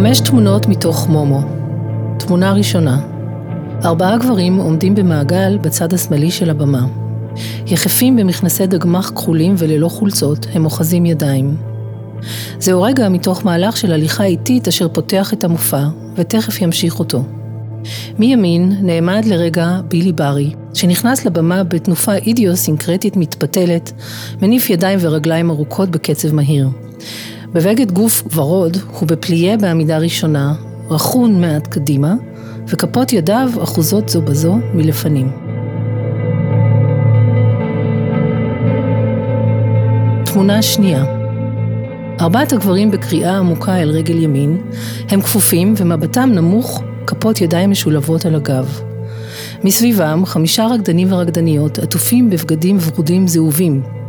חמש תמונות מתוך מומו. תמונה ראשונה. ארבעה גברים עומדים במעגל בצד השמאלי של הבמה. יחפים במכנסי דגמח כחולים וללא חולצות, הם אוחזים ידיים. זהו רגע מתוך מהלך של הליכה איטית אשר פותח את המופע, ותכף ימשיך אותו. מימין נעמד לרגע בילי ברי, שנכנס לבמה בתנופה אידיוסינקרטית מתפתלת, מניף ידיים ורגליים ארוכות בקצב מהיר. בבגד גוף ורוד הוא בפליה בעמידה ראשונה, רכון מעט קדימה, וכפות ידיו אחוזות זו בזו מלפנים. תמונה שנייה ארבעת הגברים בקריאה עמוקה אל רגל ימין, הם כפופים ומבטם נמוך, כפות ידיים משולבות על הגב. מסביבם חמישה רקדנים ורקדניות עטופים בבגדים ורודים זהובים.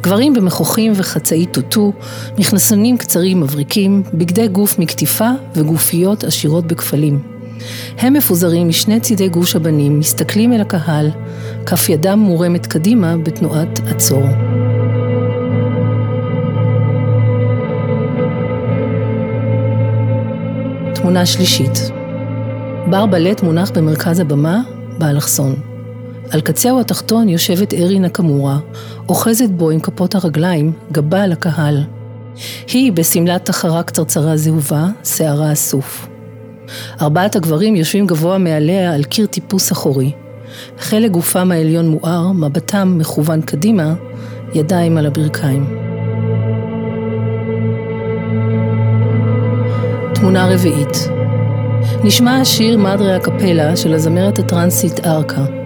גברים במכוחים וחצאי טוטו, מכנסונים קצרים מבריקים, בגדי גוף מקטיפה וגופיות עשירות בכפלים. הם מפוזרים משני צידי גוש הבנים, מסתכלים אל הקהל, כף ידם מורמת קדימה בתנועת עצור. תמונה שלישית בר בלט מונח במרכז הבמה, באלכסון. על קצהו התחתון יושבת ארי נקמורה, אוחזת בו עם כפות הרגליים, גבה על הקהל. היא בשמלת תחרה קצרצרה זהובה, שערה אסוף. ארבעת הגברים יושבים גבוה מעליה על קיר טיפוס אחורי. חלק גופם העליון מואר, מבטם מכוון קדימה, ידיים על הברכיים. תמונה רביעית נשמע השיר מדרי הקפלה של הזמרת הטרנסית ארכה.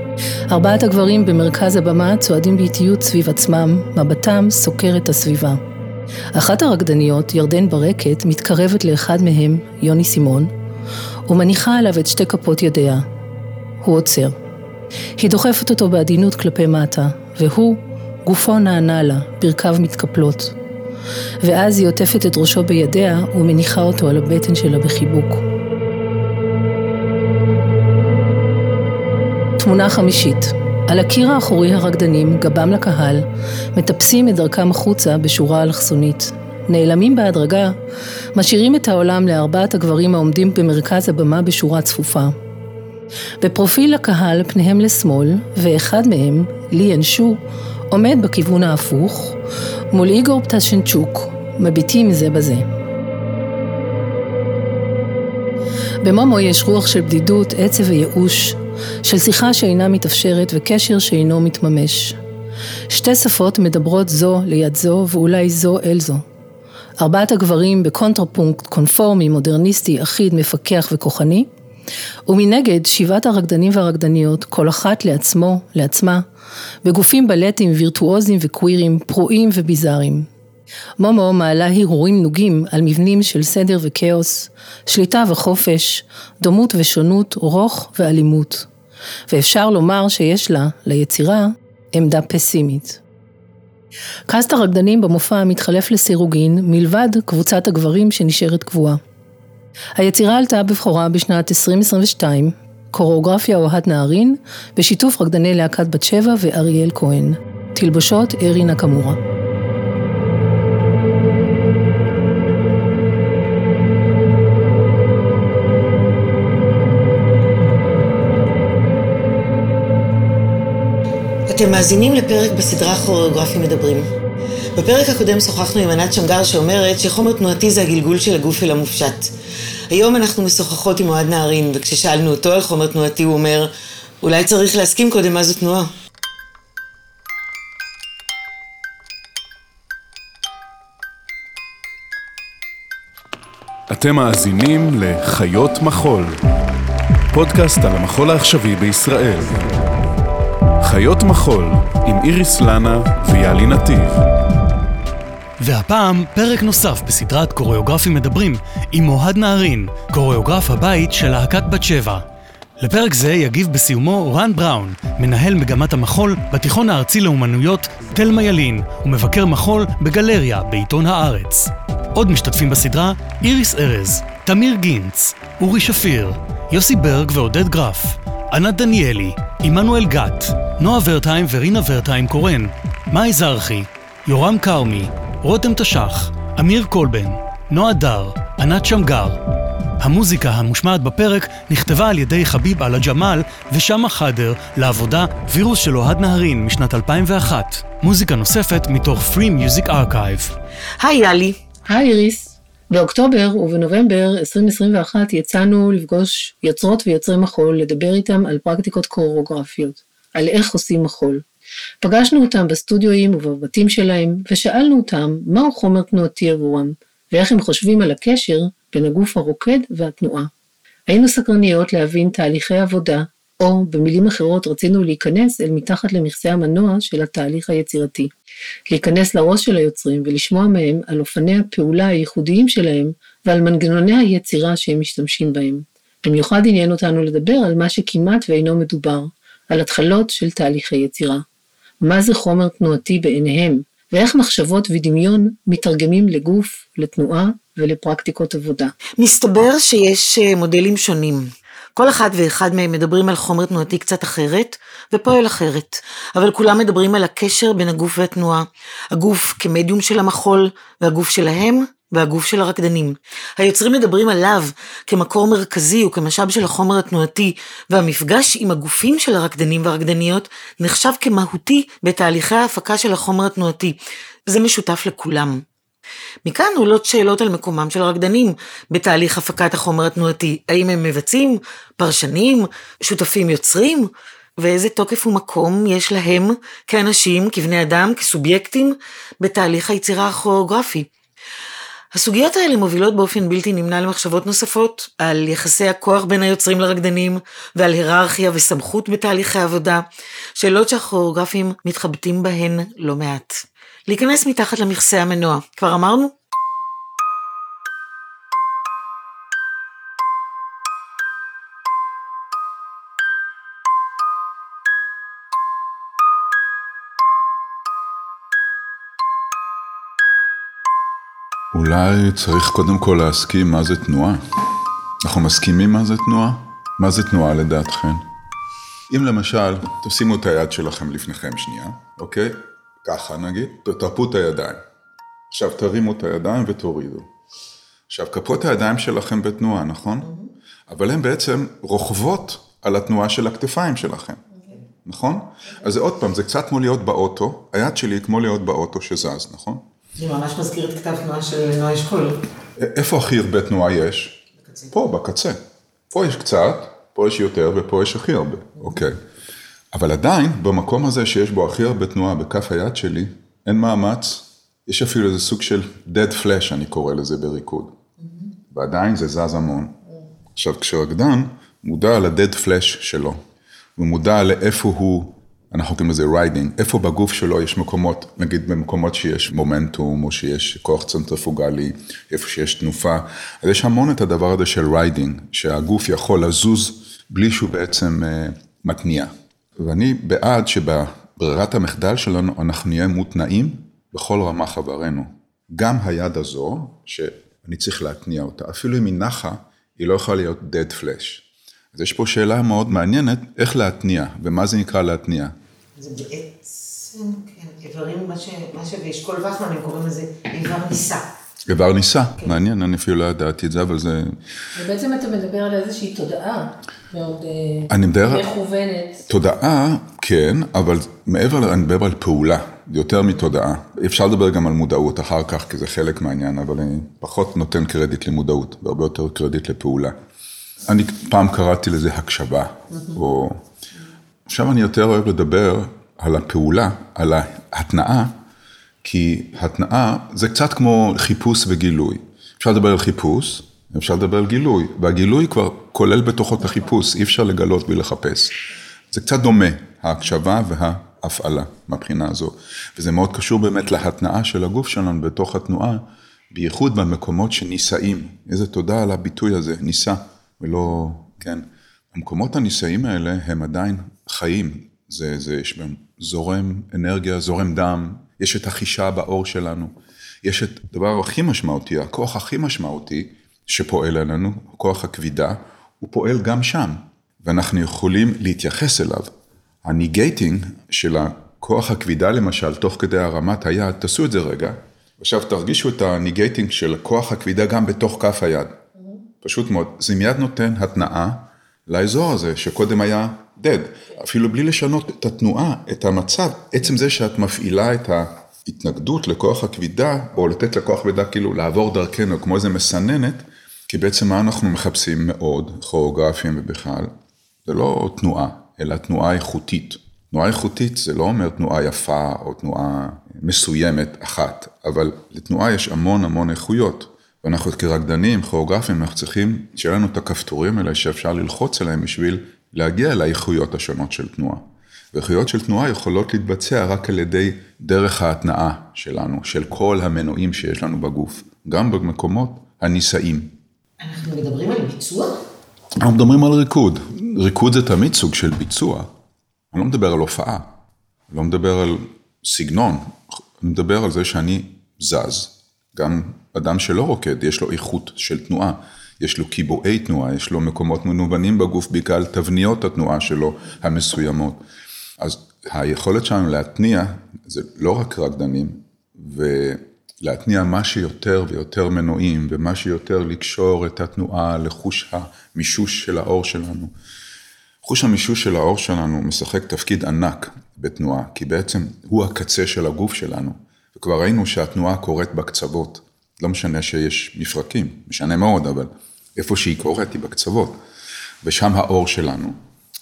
ארבעת הגברים במרכז הבמה צועדים באיטיות סביב עצמם, מבטם סוקר את הסביבה. אחת הרקדניות, ירדן ברקת, מתקרבת לאחד מהם, יוני סימון, ומניחה עליו את שתי כפות ידיה. הוא עוצר. היא דוחפת אותו בעדינות כלפי מטה, והוא, גופו נענה לה, ברכיו מתקפלות. ואז היא עוטפת את ראשו בידיה ומניחה אותו על הבטן שלה בחיבוק. תמונה חמישית על הקיר האחורי הרקדנים, גבם לקהל, מטפסים את דרכם החוצה בשורה אלכסונית. נעלמים בהדרגה, משאירים את העולם לארבעת הגברים העומדים במרכז הבמה בשורה צפופה. בפרופיל לקהל פניהם לשמאל, ואחד מהם, לי ינשו, עומד בכיוון ההפוך, מול איגור פטשנצ'וק, מביטים זה בזה. במומו יש רוח של בדידות, עצב וייאוש, של שיחה שאינה מתאפשרת וקשר שאינו מתממש. שתי שפות מדברות זו ליד זו ואולי זו אל זו. ארבעת הגברים בקונטרפונקט קונפורמי, מודרניסטי, אחיד, מפקח וכוחני, ומנגד שבעת הרקדנים והרקדניות, כל אחת לעצמו, לעצמה, בגופים בלטים, וירטואוזים וקווירים, פרועים וביזאריים. מומו מעלה הרהורים נוגים על מבנים של סדר וכאוס, שליטה וחופש, דומות ושונות, רוך ואלימות. ואפשר לומר שיש לה, ליצירה, עמדה פסימית. קאסט הרקדנים במופע מתחלף לסירוגין מלבד קבוצת הגברים שנשארת קבועה. היצירה עלתה בבכורה בשנת 2022, קוריאוגרפיה אוהד נהרין, בשיתוף רקדני להקת בת שבע ואריאל כהן. תלבושות ארי נקמורה. אתם מאזינים לפרק בסדרה כוריאוגרפים מדברים. בפרק הקודם שוחחנו עם ענת שמגר שאומרת שחומר תנועתי זה הגלגול של הגוף אל המופשט. היום אנחנו משוחחות עם אוהד נהרין, וכששאלנו אותו על חומר תנועתי הוא אומר, אולי צריך להסכים קודם מה זו תנועה. אתם מאזינים לחיות מחול, פודקאסט על המחול העכשווי בישראל. חיות מחול עם איריס לנה ויאלי נתיב. והפעם פרק נוסף בסדרת קוריאוגרפים מדברים עם אוהד נהרין, קוריאוגרף הבית של להקת בת שבע. לפרק זה יגיב בסיומו רן בראון, מנהל מגמת המחול בתיכון הארצי לאומנויות תלמה ילין, ומבקר מחול בגלריה בעיתון הארץ. עוד משתתפים בסדרה איריס ארז, תמיר גינץ, אורי שפיר, יוסי ברג ועודד גרף, ענת דניאלי, עמנואל גת, נועה ורטהיים ורינה ורטהיים קורן, מאי זרחי, יורם כרמי, רותם תש"ח, אמיר קולבן, נועה דר, ענת שמגר, המוזיקה המושמעת בפרק נכתבה על ידי חביב אללה-ג'מאל ושמה חאדר לעבודה וירוס של אוהד נהרין משנת 2001. מוזיקה נוספת מתוך Free Music Archive. היי יאלי. היי איריס. באוקטובר ובנובמבר 2021 יצאנו לפגוש יוצרות ויוצרי מחול, לדבר איתם על פרקטיקות קוריאוגרפיות, על איך עושים מחול. פגשנו אותם בסטודיואים ובבתים שלהם, ושאלנו אותם מהו חומר תנועתי עבורם, ואיך הם חושבים על הקשר בין הגוף הרוקד והתנועה. היינו סקרניות להבין תהליכי עבודה, או במילים אחרות רצינו להיכנס אל מתחת למכסה המנוע של התהליך היצירתי. להיכנס לראש של היוצרים ולשמוע מהם על אופני הפעולה הייחודיים שלהם ועל מנגנוני היצירה שהם משתמשים בהם. במיוחד עניין אותנו לדבר על מה שכמעט ואינו מדובר, על התחלות של תהליכי יצירה. מה זה חומר תנועתי בעיניהם, ואיך מחשבות ודמיון מתרגמים לגוף, לתנועה ולפרקטיקות עבודה. מסתבר שיש אה, מודלים שונים. כל אחד ואחד מהם מדברים על חומר תנועתי קצת אחרת, ופועל אחרת. אבל כולם מדברים על הקשר בין הגוף והתנועה. הגוף כמדיום של המחול, והגוף שלהם, והגוף של הרקדנים. היוצרים מדברים עליו כמקור מרכזי וכמשאב של החומר התנועתי, והמפגש עם הגופים של הרקדנים והרקדניות נחשב כמהותי בתהליכי ההפקה של החומר התנועתי. זה משותף לכולם. מכאן עולות שאלות על מקומם של הרקדנים בתהליך הפקת החומר התנועתי. האם הם מבצעים, פרשנים, שותפים יוצרים? ואיזה תוקף ומקום יש להם כאנשים, כבני אדם, כסובייקטים, בתהליך היצירה הכוריאוגרפי. הסוגיות האלה מובילות באופן בלתי נמנע למחשבות נוספות על יחסי הכוח בין היוצרים לרקדנים ועל היררכיה וסמכות בתהליכי עבודה, שאלות שהכוריאוגרפים מתחבטים בהן לא מעט. להיכנס מתחת למכסה המנוע, כבר אמרנו? אולי צריך קודם כל להסכים מה זה תנועה. אנחנו מסכימים מה זה תנועה? מה זה תנועה לדעתכם? אם למשל, תשימו את היד שלכם לפניכם שנייה, אוקיי? ככה נגיד, תרפו את הידיים. עכשיו תרימו את הידיים ותורידו. עכשיו, כפות הידיים שלכם בתנועה, נכון? אבל הן בעצם רוכבות על התנועה של הכתפיים שלכם, נכון? אז זה עוד פעם, זה קצת כמו להיות באוטו, היד שלי היא כמו להיות באוטו שזז, נכון? זה ממש מזכיר את כתב תנועה של נועה אשכול. איפה הכי הרבה תנועה יש? בקצה. פה, בקצה. פה יש קצת, פה יש יותר ופה יש הכי הרבה, אוקיי. אבל עדיין, במקום הזה שיש בו הכי הרבה תנועה בכף היד שלי, אין מאמץ, יש אפילו איזה סוג של dead flash, אני קורא לזה בריקוד. ועדיין זה זז המון. עכשיו, כשרקדן מודע על ה-dead flash שלו, ומודע לאיפה הוא, אנחנו קוראים לזה riding, איפה בגוף שלו יש מקומות, נגיד במקומות שיש מומנטום, או שיש כוח צנטריפוגלי, איפה שיש תנופה, אז יש המון את הדבר הזה של riding, שהגוף יכול לזוז בלי שהוא בעצם אה, מתניע. ואני בעד שבברירת המחדל שלנו אנחנו נהיה מותנעים בכל רמ"ח אברינו. גם היד הזו, שאני צריך להתניע אותה, אפילו אם היא נחה, היא לא יכולה להיות dead flesh. אז יש פה שאלה מאוד מעניינת, איך להתניע, ומה זה נקרא להתניע. זה בעצם, כן, איברים, מה, ש... מה שבאשכול וחמן הם קוראים לזה איבר נישא. איבר נישא, כן. מעניין, אני אפילו לא ידעתי את זה, אבל זה... ובעצם אתה מדבר על איזושהי תודעה מאוד אני מדבר... מכוונת. תודעה, כן, אבל מעבר, אני מדבר על פעולה, יותר מתודעה. אפשר לדבר גם על מודעות אחר כך, כי זה חלק מהעניין, אבל אני פחות נותן קרדיט למודעות, והרבה יותר קרדיט לפעולה. אני פעם קראתי לזה הקשבה, או... עכשיו אני יותר אוהב לדבר על הפעולה, על ההתנאה, כי התנאה זה קצת כמו חיפוש וגילוי. אפשר לדבר על חיפוש, אפשר לדבר על גילוי, והגילוי כבר כולל בתוכו את החיפוש, אי אפשר לגלות בלי לחפש. זה קצת דומה, ההקשבה וההפעלה מהבחינה הזו. וזה מאוד קשור באמת להתנאה של הגוף שלנו בתוך התנועה, בייחוד במקומות שנישאים. איזה תודה על הביטוי הזה, נישא, ולא, כן. המקומות הנישאים האלה הם עדיין חיים, זה, זה, יש בהם זורם אנרגיה, זורם דם, יש את החישה בעור שלנו, יש את הדבר הכי משמעותי, הכוח הכי משמעותי שפועל עלינו, כוח הכבידה, הוא פועל גם שם, ואנחנו יכולים להתייחס אליו. הניגייטינג של הכוח הכבידה למשל, תוך כדי הרמת היד, תעשו את זה רגע. עכשיו תרגישו את הניגייטינג של כוח הכבידה גם בתוך כף היד. פשוט מאוד. זה מיד נותן התנעה לאזור הזה, שקודם היה dead. אפילו בלי לשנות את התנועה, את המצב, עצם זה שאת מפעילה את ההתנגדות לכוח הכבידה, או לתת לכוח כבידה כאילו לעבור דרכנו כמו איזה מסננת, כי בעצם מה אנחנו מחפשים מאוד, כוריאוגרפים ובכלל, זה לא תנועה, אלא תנועה איכותית. תנועה איכותית זה לא אומר תנועה יפה או תנועה מסוימת אחת, אבל לתנועה יש המון המון איכויות. ואנחנו כרקדנים, כוריאוגרפים, אנחנו צריכים שיהיה לנו את הכפתורים האלה שאפשר ללחוץ עליהם בשביל להגיע לאיכויות השונות של תנועה. ואיכויות של תנועה יכולות להתבצע רק על ידי דרך ההתנעה שלנו, של כל המנועים שיש לנו בגוף, גם במקומות הנישאים. אנחנו מדברים על ביצוע? אנחנו מדברים על ריקוד. ריקוד זה תמיד סוג של ביצוע. אני לא מדבר על הופעה, אני לא מדבר על סגנון, אני מדבר על זה שאני זז. גם אדם שלא רוקד, יש לו איכות של תנועה, יש לו קיבועי תנועה, יש לו מקומות מנוונים בגוף בגלל תבניות התנועה שלו המסוימות. אז היכולת שלנו להתניע, זה לא רק רקדנים, ולהתניע מה שיותר ויותר מנועים, ומה שיותר לקשור את התנועה לחוש המישוש של האור שלנו. חוש המישוש של האור שלנו משחק תפקיד ענק בתנועה, כי בעצם הוא הקצה של הגוף שלנו. וכבר ראינו שהתנועה קורית בקצוות. לא משנה שיש מפרקים, משנה מאוד, אבל איפה שהיא קורית היא בקצוות. ושם האור שלנו,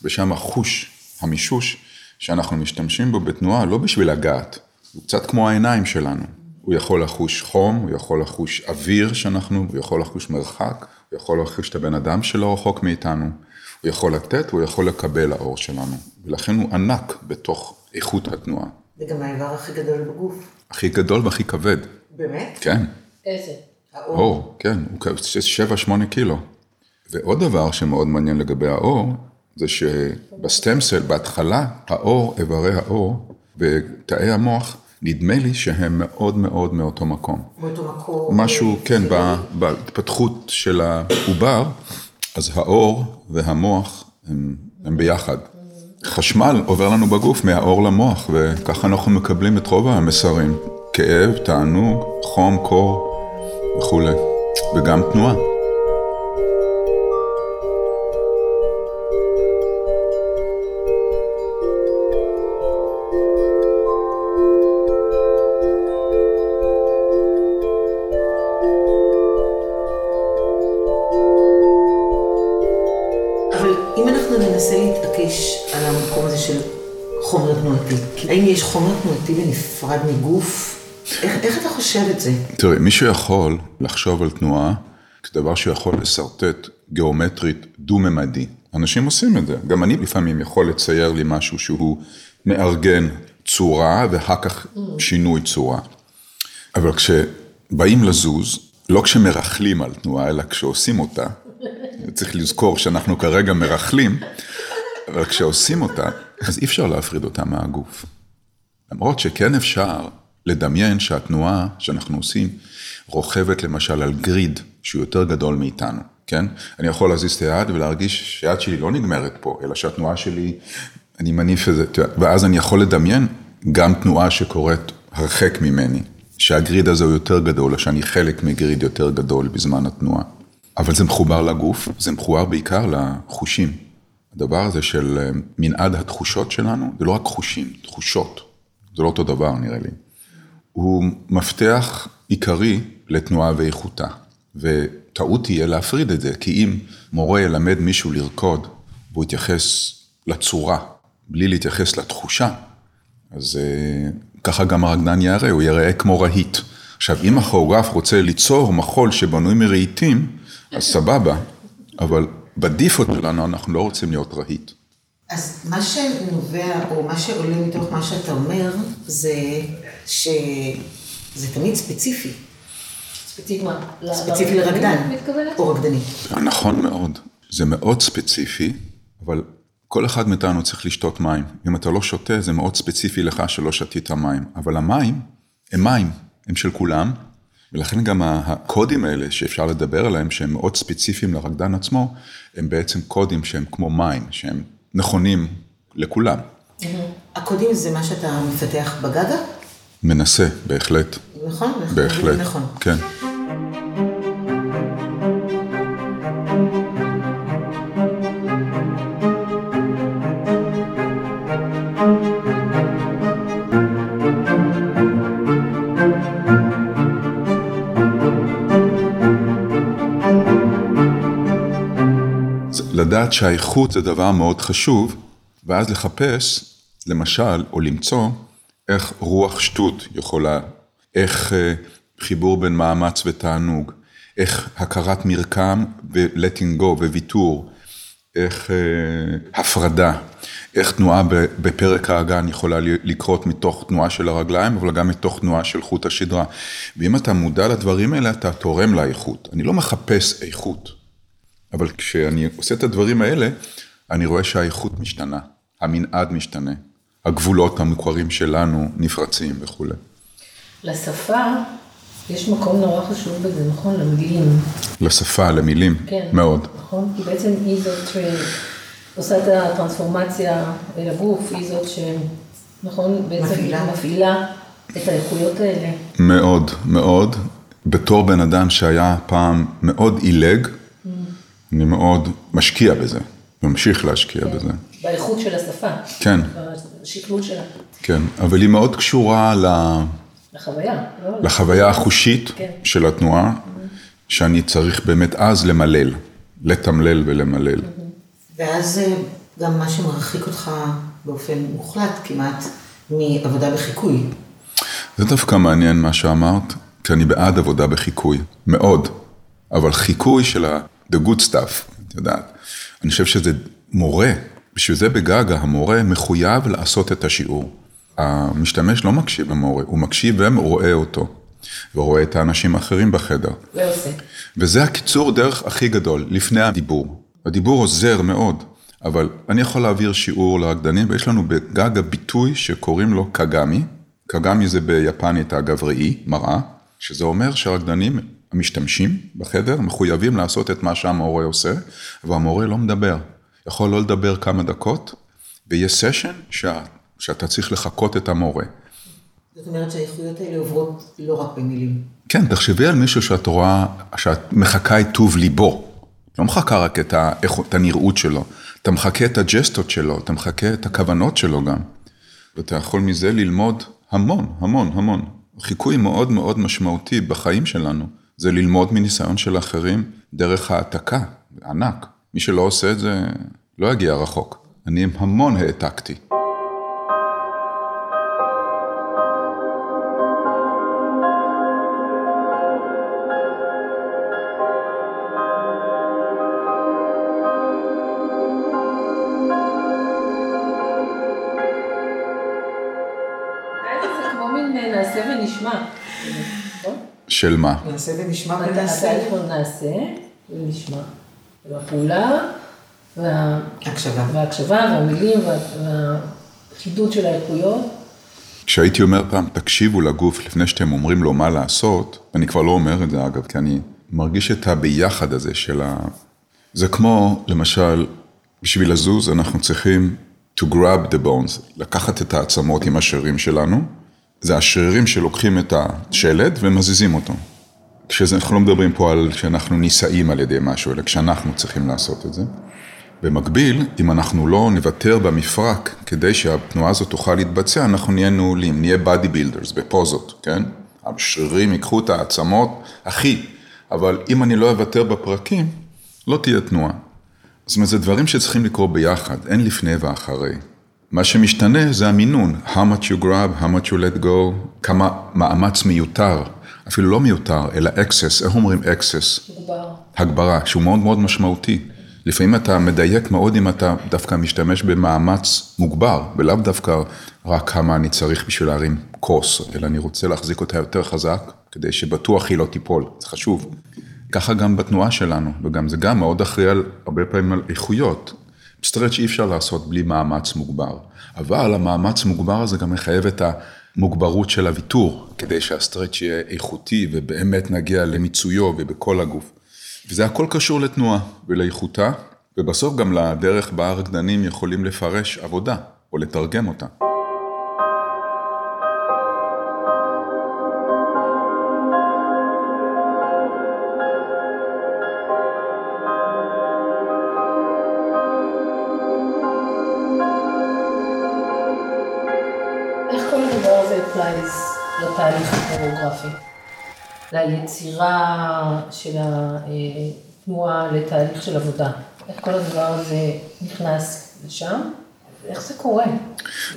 ושם החוש, המישוש, שאנחנו משתמשים בו בתנועה לא בשביל לגעת, הוא קצת כמו העיניים שלנו. הוא יכול לחוש חום, הוא יכול לחוש אוויר שאנחנו, הוא יכול לחוש מרחק, הוא יכול לחוש את הבן אדם שלא רחוק מאיתנו, הוא יכול לתת, הוא יכול לקבל האור שלנו. ולכן הוא ענק בתוך איכות התנועה. זה גם האיבר הכי גדול בגוף. הכי גדול והכי כבד. באמת? כן. איזה? האור. אור, כן, הוא 7-8 קילו. ועוד דבר שמאוד מעניין לגבי האור, זה שבסטמסל, בהתחלה, האור, איברי האור ותאי המוח, נדמה לי שהם מאוד מאוד מאותו מקום. מאותו מקום. משהו, כן, ב- בהתפתחות של העובר, אז האור והמוח הם, הם ביחד. חשמל עובר לנו בגוף מהאור למוח, וככה אנחנו מקבלים את רוב המסרים. כאב, תענוג, חום, קור וכולי, וגם תנועה. בנפרד מגוף? איך, איך אתה חושב את זה? תראי, מישהו יכול לחשוב על תנועה כדבר שיכול לשרטט גיאומטרית דו-ממדי. אנשים עושים את זה. גם אני לפעמים יכול לצייר לי משהו שהוא מארגן צורה ואחר כך שינוי צורה. אבל כשבאים לזוז, לא כשמרכלים על תנועה, אלא כשעושים אותה, צריך לזכור שאנחנו כרגע מרכלים, אבל כשעושים אותה, אז אי אפשר להפריד אותה מהגוף. למרות שכן אפשר לדמיין שהתנועה שאנחנו עושים רוכבת למשל על גריד שהוא יותר גדול מאיתנו, כן? אני יכול להזיז את היד ולהרגיש שהיד שלי לא נגמרת פה, אלא שהתנועה שלי, אני מניף את זה, ואז אני יכול לדמיין גם תנועה שקורית הרחק ממני, שהגריד הזה הוא יותר גדול, או שאני חלק מגריד יותר גדול בזמן התנועה. אבל זה מחובר לגוף, זה מחובר בעיקר לחושים. הדבר הזה של אה, מנעד התחושות שלנו, זה לא רק חושים, תחושות. זה לא אותו דבר נראה לי. הוא מפתח עיקרי לתנועה ואיכותה. וטעות תהיה להפריד את זה, כי אם מורה ילמד מישהו לרקוד, והוא יתייחס לצורה, בלי להתייחס לתחושה, אז אה, ככה גם הרקדן יראה, הוא יראה כמו רהיט. עכשיו, אם הכוריאוגרף רוצה ליצור מחול שבנוי מרהיטים, אז סבבה, אבל בדיפות שלנו אנחנו לא רוצים להיות רהיט. אז מה שנובע, או מה שעולה מתוך מה שאתה אומר, זה שזה תמיד ספציפי. ספציפי מה? ספציפי לרקדן. או רקדנית. נכון מאוד, זה מאוד ספציפי, אבל כל אחד מאיתנו צריך לשתות מים. אם אתה לא שותה, זה מאוד ספציפי לך שלא שתית מים. אבל המים הם מים, הם של כולם, ולכן גם הקודים האלה שאפשר לדבר עליהם, שהם מאוד ספציפיים לרקדן עצמו, הם בעצם קודים שהם כמו מים, שהם נכונים לכולם. הקודים זה מה שאתה מפתח בגגה? מנסה, בהחלט. נכון? אנחנו בהחלט. נכון. כן. לדעת שהאיכות זה דבר מאוד חשוב, ואז לחפש, למשל, או למצוא, איך רוח שטות יכולה, איך אה, חיבור בין מאמץ ותענוג, איך הכרת מרקם ו-letting go וויתור, איך אה, הפרדה, איך תנועה בפרק האגן יכולה לקרות מתוך תנועה של הרגליים, אבל גם מתוך תנועה של חוט השדרה. ואם אתה מודע לדברים האלה, אתה תורם לאיכות. אני לא מחפש איכות, אבל כשאני עושה את הדברים האלה, אני רואה שהאיכות משתנה, המנעד משתנה, הגבולות המוכרים שלנו נפרצים וכולי. לשפה יש מקום נורא חשוב בזה, נכון? למילים. לשפה, למילים, כן, מאוד. נכון, כי בעצם היא זאת שעושה את הטרנספורמציה אל הגוף, היא זאת ש... נכון? בעצם מפעילה. מפעילה את האיכויות האלה. מאוד, מאוד. בתור בן אדם שהיה פעם מאוד עילג. אני מאוד משקיע בזה, ממשיך להשקיע כן. בזה. באיכות של השפה. כן. בשקלול שלה. כן, אבל היא מאוד קשורה ל... לחוויה. לא? לחוויה החושית כן. של התנועה, שאני צריך באמת אז למלל, לתמלל ולמלל. ואז אה, גם מה שמרחיק אותך באופן מוחלט כמעט מעבודה בחיקוי. זה דווקא מעניין מה שאמרת, כי אני בעד עבודה בחיקוי, מאוד. אבל חיקוי של ה-the good stuff, את יודעת. אני חושב שזה מורה, בשביל זה בגגה המורה מחויב לעשות את השיעור. המשתמש לא מקשיב למורה, הוא מקשיב ורואה אותו. ורואה את האנשים האחרים בחדר. ועושה. וזה הקיצור דרך הכי גדול, לפני הדיבור. הדיבור עוזר מאוד, אבל אני יכול להעביר שיעור לרקדנים, ויש לנו בגג הביטוי שקוראים לו קגמי. קגמי זה ביפנית אגב ראי, מראה, שזה אומר שהרקדנים המשתמשים בחדר מחויבים לעשות את מה שהמורה עושה, והמורה לא מדבר. יכול לא לדבר כמה דקות, ויש סשן. שאתה צריך לחקות את המורה. זאת אומרת שהאיכויות האלה עוברות לא רק במילים. כן, תחשבי על מישהו שאת רואה, שאת מחקה את טוב ליבו. לא מחקה רק את, ה, את הנראות שלו, אתה מחקה את הג'סטות שלו, אתה מחקה את הכוונות שלו גם. ואתה יכול מזה ללמוד המון, המון, המון. חיקוי מאוד מאוד משמעותי בחיים שלנו, זה ללמוד מניסיון של אחרים דרך העתקה, ענק. מי שלא עושה את זה, לא יגיע רחוק. אני המון העתקתי. של מה? נעשה ונשמע ונעשה. נעשה ונשמע. והפעולה, וההקשבה, וההקשבה והמילים והחידוד של האיכויות. כשהייתי אומר פעם, תקשיבו לגוף לפני שאתם אומרים לו מה לעשות, אני כבר לא אומר את זה אגב, כי אני מרגיש את הביחד הזה של ה... זה כמו, למשל, בשביל לזוז אנחנו צריכים to grab the bones, לקחת את העצמות עם השרירים שלנו, זה השרירים שלוקחים את השלד ומזיזים אותו. כשאנחנו לא מדברים פה על שאנחנו נישאים על ידי משהו, אלא כשאנחנו צריכים לעשות את זה. במקביל, אם אנחנו לא נוותר במפרק כדי שהתנועה הזאת תוכל להתבצע, אנחנו נהיה נעולים, נהיה body builders בפוזות, כן? השרירים ייקחו את העצמות, אחי, אבל אם אני לא אוותר בפרקים, לא תהיה תנועה. זאת אומרת, זה דברים שצריכים לקרות ביחד, אין לפני ואחרי. מה שמשתנה זה המינון, how much you grab, how much you let go, כמה מאמץ מיותר, אפילו לא מיותר, אלא access, איך אומרים access? הגברה. הגברה, שהוא מאוד מאוד משמעותי. לפעמים אתה מדייק מאוד אם אתה דווקא משתמש במאמץ מוגבר, ולאו דווקא רק כמה אני צריך בשביל להרים כוס, אלא אני רוצה להחזיק אותה יותר חזק, כדי שבטוח היא לא תיפול, זה חשוב. ככה גם בתנועה שלנו, וגם זה גם מאוד אחראי על, הרבה פעמים על איכויות. stretch אי אפשר לעשות בלי מאמץ מוגבר, אבל המאמץ מוגבר הזה גם מחייב את המוגברות של הוויתור, כדי שה stretch יהיה איכותי ובאמת נגיע למיצויו ובכל הגוף. וזה הכל קשור לתנועה ולאיכותה, ובסוף גם לדרך בה הרקדנים יכולים לפרש עבודה או לתרגם אותה. הכוריאוגרפי? ליצירה של התנועה לתהליך של עבודה. איך כל הדבר הזה נכנס לשם? איך זה קורה?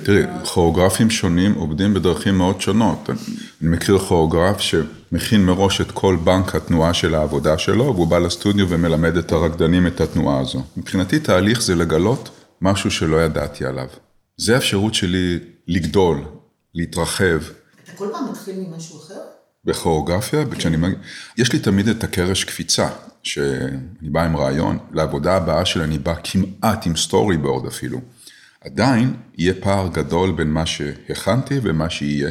תראי, כוריאוגרפים שונים עובדים בדרכים מאוד שונות. אני מכיר כוריאוגרף שמכין מראש את כל בנק התנועה של העבודה שלו, והוא בא לסטודיו ומלמד את הרקדנים את התנועה הזו. מבחינתי תהליך זה לגלות משהו שלא ידעתי עליו. זה האפשרות שלי לגדול, להתרחב. כל פעם מתחיל ממשהו אחר? בכוריאוגרפיה, כשאני מגיע, יש לי תמיד את הקרש קפיצה, שאני בא עם רעיון, לעבודה הבאה שלי אני בא כמעט עם סטורי בורד אפילו. עדיין יהיה פער גדול בין מה שהכנתי ומה שיהיה,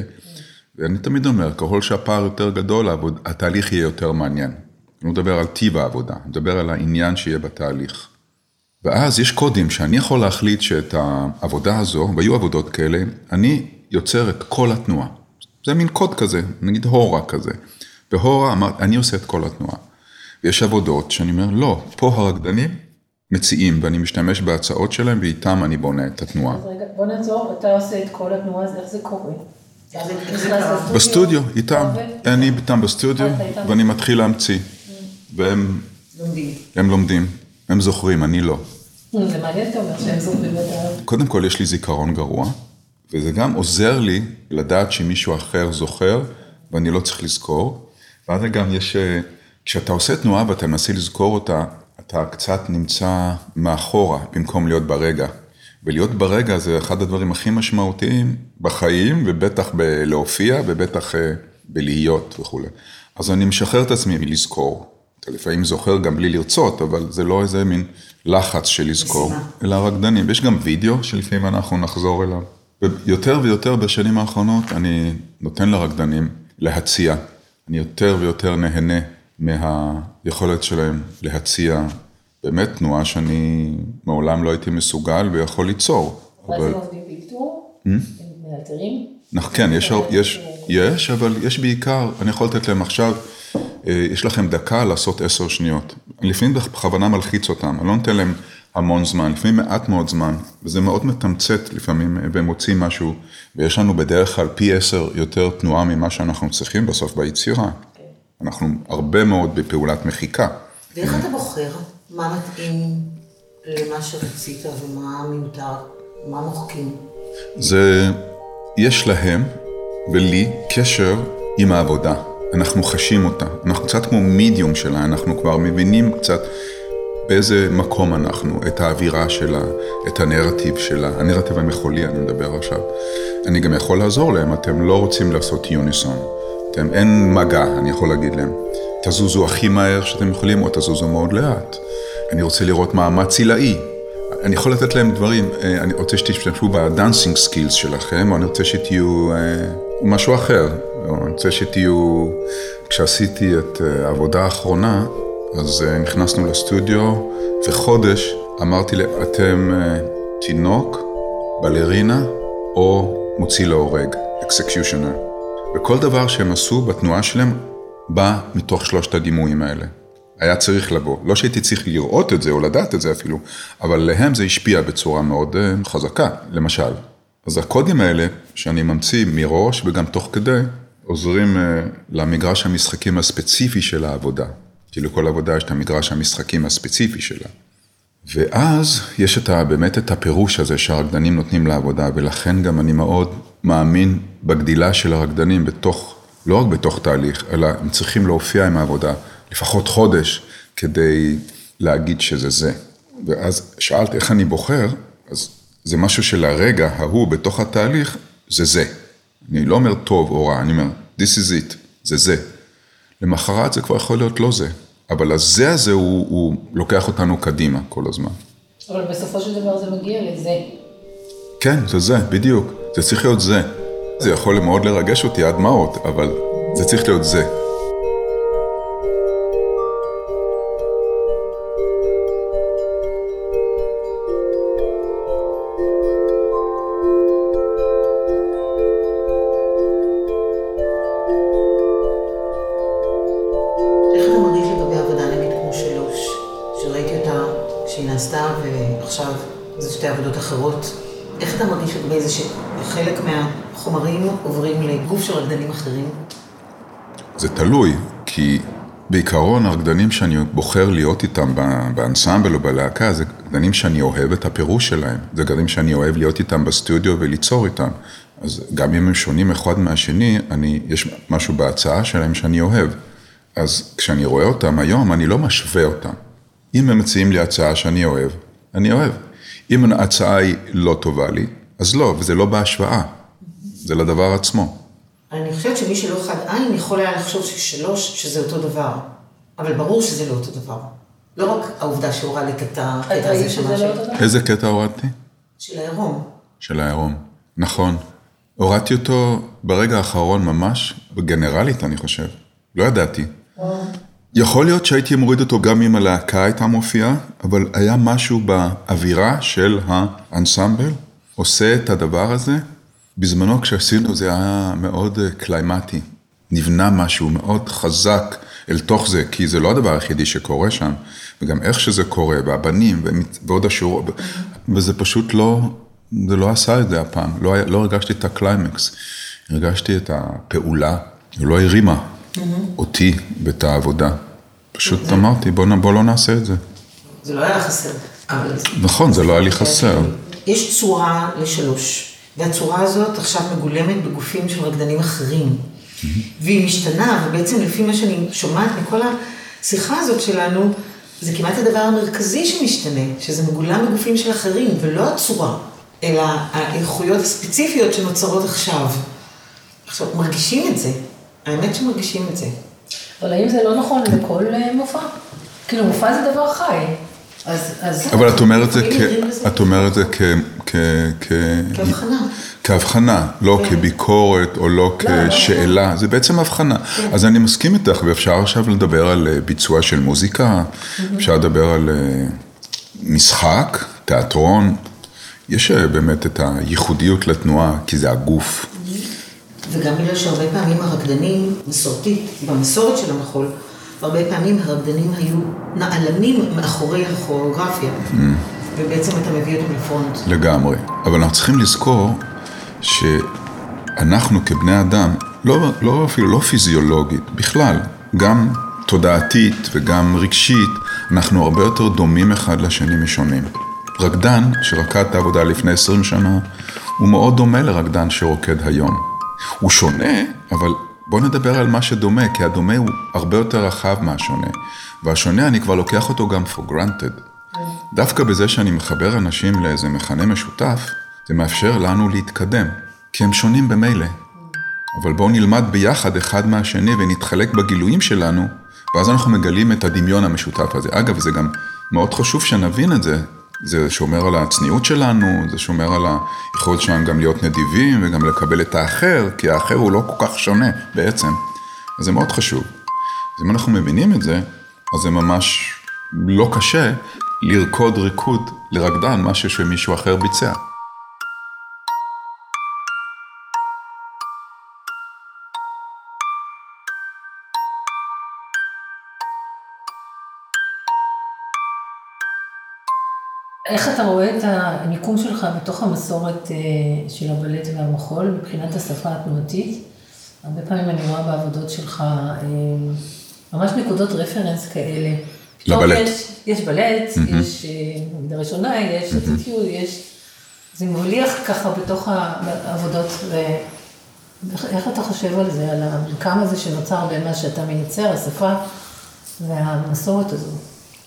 ואני תמיד אומר, ככל שהפער יותר גדול, התהליך יהיה יותר מעניין. אני לא מדבר על טיב העבודה, אני מדבר על העניין שיהיה בתהליך. ואז יש קודים שאני יכול להחליט שאת העבודה הזו, והיו עבודות כאלה, אני יוצר את כל התנועה. זה מין קוד כזה, נגיד הורה כזה. בהורה אמרתי, אני עושה את כל התנועה. ויש עבודות שאני אומר, לא, פה הרקדנים מציעים, ואני משתמש בהצעות שלהם, ואיתם אני בונה את התנועה. אז רגע, בוא נעצור, אתה עושה את כל התנועה, אז איך זה קורה? בסטודיו, איתם, אני איתם בסטודיו, ואני מתחיל להמציא. והם לומדים. הם לומדים, הם זוכרים, אני לא. זה מעניין, אתה אומר שהם זוכרים את ה... קודם כל, יש לי זיכרון גרוע, וזה גם עוזר לי לדעת שמישהו אחר זוכר, ואני לא צריך לזכור. ואז גם יש, כשאתה עושה תנועה ואתה מנסה לזכור אותה, אתה קצת נמצא מאחורה, במקום להיות ברגע. ולהיות ברגע זה אחד הדברים הכי משמעותיים בחיים, ובטח בלהופיע, ובטח בלהיות וכולי. אז אני משחרר את עצמי מלזכור. אתה לפעמים זוכר גם בלי לרצות, אבל זה לא איזה מין לחץ של לזכור, אלא רקדנים. יש גם וידאו שלפעמים אנחנו נחזור אליו. ויותר ויותר בשנים האחרונות אני נותן לרקדנים להציע. אני יותר ויותר נהנה מהיכולת שלהם להציע באמת תנועה שאני מעולם לא הייתי מסוגל ויכול ליצור. מה זה עובדים באלתור? הם מאלתרים? כן, יש, יש, יש, אבל יש בעיקר, אני יכול לתת להם עכשיו, יש לכם דקה לעשות עשר שניות. לפעמים בכוונה מלחיץ אותם, אני לא נותן להם המון זמן, לפעמים מעט מאוד זמן, וזה מאוד מתמצת לפעמים, והם מוצאים משהו, ויש לנו בדרך כלל פי עשר יותר תנועה ממה שאנחנו צריכים בסוף ביצירה. אנחנו הרבה מאוד בפעולת מחיקה. ואיך אתה בוחר מה מתאים למה שרצית ומה מיותר, מה מוחקים? זה, יש להם ולי קשר עם העבודה. אנחנו חשים אותה, אנחנו קצת כמו מידיום שלה, אנחנו כבר מבינים קצת באיזה מקום אנחנו, את האווירה שלה, את הנרטיב שלה, הנרטיב המחולי אני מדבר עכשיו. אני גם יכול לעזור להם, אתם לא רוצים לעשות יוניסון, אתם אין מגע, אני יכול להגיד להם, תזוזו הכי מהר שאתם יכולים או תזוזו מאוד לאט. אני רוצה לראות מאמץ עילאי. אני יכול לתת להם דברים, אני רוצה שתשתמשו ב dancing skills שלכם, או אני רוצה שתהיו משהו אחר, או אני רוצה שתהיו, כשעשיתי את העבודה האחרונה, אז נכנסנו לסטודיו, וחודש אמרתי להם, אתם תינוק, בלרינה, או מוציא להורג, אקסקיושנר. וכל דבר שהם עשו בתנועה שלהם, בא מתוך שלושת הדימויים האלה. היה צריך לבוא. לא שהייתי צריך לראות את זה או לדעת את זה אפילו, אבל להם זה השפיע בצורה מאוד חזקה, למשל. אז הקודים האלה שאני ממציא מראש וגם תוך כדי, עוזרים למגרש המשחקים הספציפי של העבודה. כי לכל עבודה יש את המגרש המשחקים הספציפי שלה. ואז יש את ה, באמת את הפירוש הזה שהרקדנים נותנים לעבודה, ולכן גם אני מאוד מאמין בגדילה של הרקדנים בתוך, לא רק בתוך תהליך, אלא הם צריכים להופיע עם העבודה. לפחות חודש, כדי להגיד שזה זה. ואז שאלת איך אני בוחר, אז זה משהו שלרגע ההוא בתוך התהליך, זה זה. אני לא אומר טוב או רע, אני אומר, this is it, זה זה. למחרת זה כבר יכול להיות לא זה, אבל הזה הזה הוא, הוא לוקח אותנו קדימה כל הזמן. אבל בסופו של דבר זה מגיע לזה. כן, זה זה, בדיוק. זה צריך להיות זה. זה יכול מאוד לרגש אותי עד דמעות, אבל זה צריך להיות זה. רקדנים אחרים? זה תלוי, כי בעיקרון הרקדנים שאני בוחר להיות איתם באנסמבל או בלהקה, זה רקדנים שאני אוהב את הפירוש שלהם. זה רקדנים שאני אוהב להיות איתם בסטודיו וליצור איתם. אז גם אם הם שונים אחד מהשני, אני, יש משהו בהצעה שלהם שאני אוהב. אז כשאני רואה אותם היום, אני לא משווה אותם. אם הם מציעים לי הצעה שאני אוהב, אני אוהב. אם ההצעה היא לא טובה לי, אז לא, וזה לא בהשוואה. זה לדבר עצמו. אני חושבת שמי שלא חד עין יכול היה לחשוב ששלוש, שזה אותו דבר. אבל ברור שזה לא אותו דבר. לא רק העובדה שהורדתי את הקטע הזה של משהו. איזה קטע הורדתי? של העירום. של העירום, נכון. הורדתי אותו ברגע האחרון ממש, בגנרלית אני חושב. לא ידעתי. יכול להיות שהייתי מוריד אותו גם אם הלהקה הייתה מופיעה, אבל היה משהו באווירה של האנסמבל, עושה את הדבר הזה. בזמנו כשעשינו זה היה מאוד אה, climactic, נבנה משהו מאוד חזק אל תוך זה, כי זה לא הדבר היחידי שקורה שם, וגם איך שזה קורה, והבנים, ועוד השיעור, וזה פשוט לא, זה לא עשה את זה הפעם, לא, לא הרגשתי את הקליימקס, הרגשתי את הפעולה, ולא הרימה אותי ואת העבודה. פשוט אמרתי, בוא, בוא לא נעשה את זה. זה לא היה חסר. נכון, זה לא היה לי חסר. יש צורה לשלוש, והצורה הזאת עכשיו מגולמת בגופים של רקדנים אחרים. והיא משתנה, ובעצם לפי מה שאני שומעת מכל השיחה הזאת שלנו, זה כמעט הדבר המרכזי שמשתנה, שזה מגולם בגופים של אחרים, ולא הצורה, אלא האיכויות הספציפיות שנוצרות עכשיו. עכשיו, מרגישים את זה. האמת שמרגישים את זה. אבל האם זה לא נכון לכל אה, מופע? כאילו, מופע זה דבר חי. אז. אבל את אומרת זה כ... את אומרת זה כ... כ... כ... כהבחנה. כהבחנה, לא כן. כביקורת או לא, לא כשאלה, לא. זה בעצם הבחנה. כן. אז אני מסכים איתך, ואפשר עכשיו לדבר על אה, ביצוע של מוזיקה, אפשר לדבר על אה, משחק, תיאטרון, יש באמת את הייחודיות לתנועה, כי זה הגוף. וגם בגלל שהרבה פעמים הרקדנים, מסורתית, במסורת של המחול, הרבה פעמים הרקדנים היו נעלמים מאחורי הכוריאוגרפיה, mm. ובעצם אתה מביא אותם לפרונט. לגמרי. אבל אנחנו צריכים לזכור שאנחנו כבני אדם, לא, לא אפילו לא פיזיולוגית, בכלל, גם תודעתית וגם רגשית, אנחנו הרבה יותר דומים אחד לשני משונים. רקדן שרקד את העבודה לפני 20 שנה, הוא מאוד דומה לרקדן שרוקד היום. הוא שונה, אבל בוא נדבר על מה שדומה, כי הדומה הוא הרבה יותר רחב מהשונה. והשונה, אני כבר לוקח אותו גם for granted. דווקא בזה שאני מחבר אנשים לאיזה מכנה משותף, זה מאפשר לנו להתקדם, כי הם שונים במילא. אבל בואו נלמד ביחד אחד מהשני ונתחלק בגילויים שלנו, ואז אנחנו מגלים את הדמיון המשותף הזה. אגב, זה גם מאוד חשוב שנבין את זה, זה שומר על הצניעות שלנו, זה שומר על היכולת שלנו גם להיות נדיבים וגם לקבל את האחר, כי האחר הוא לא כל כך שונה בעצם. אז זה מאוד חשוב. אז אם אנחנו מבינים את זה, אז זה ממש לא קשה לרקוד ריקוד לרקדן, משהו שמישהו אחר ביצע. איך אתה רואה את המיקום שלך בתוך המסורת אה, של הבלט והמחול מבחינת השפה התנועתית? הרבה פעמים אני רואה בעבודות שלך אה, ממש נקודות רפרנס כאלה. לבלט. יש, יש בלט, mm-hmm. יש אה, ראשונה, יש אטיטיוד, mm-hmm. יש... זה מבליח ככה בתוך העבודות. ואיך אתה חושב על זה, על המרקם הזה שנוצר בין מה שאתה מייצר, השפה והמסורת הזו?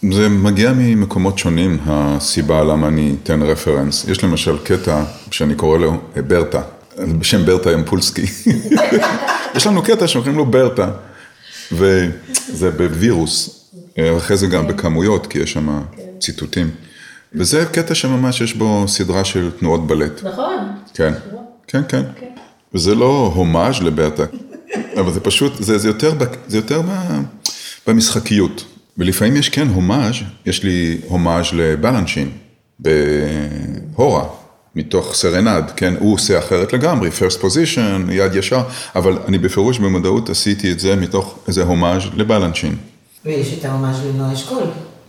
זה מגיע ממקומות שונים, הסיבה למה אני אתן רפרנס. יש למשל קטע שאני קורא לו אה, ברטה, בשם ברטה ימפולסקי. יש לנו קטע שאומרים לו ברטה, וזה בווירוס, אה, אחרי זה גם בכמויות, כי יש שם ציטוטים. וזה קטע שממש יש בו סדרה של תנועות בלט. נכון. כן, כן, כן. וזה לא הומאז' לברטה, אבל זה פשוט, זה, זה יותר, זה יותר במשחקיות. ולפעמים יש כן הומאז', יש לי הומאז' לבלנשין, בהורה, מתוך סרנד, כן, הוא עושה אחרת לגמרי, first position, יד ישר, אבל אני בפירוש במודעות עשיתי את זה מתוך איזה הומאז' לבלנשין. ויש את ההומאז' לנועה אשכול.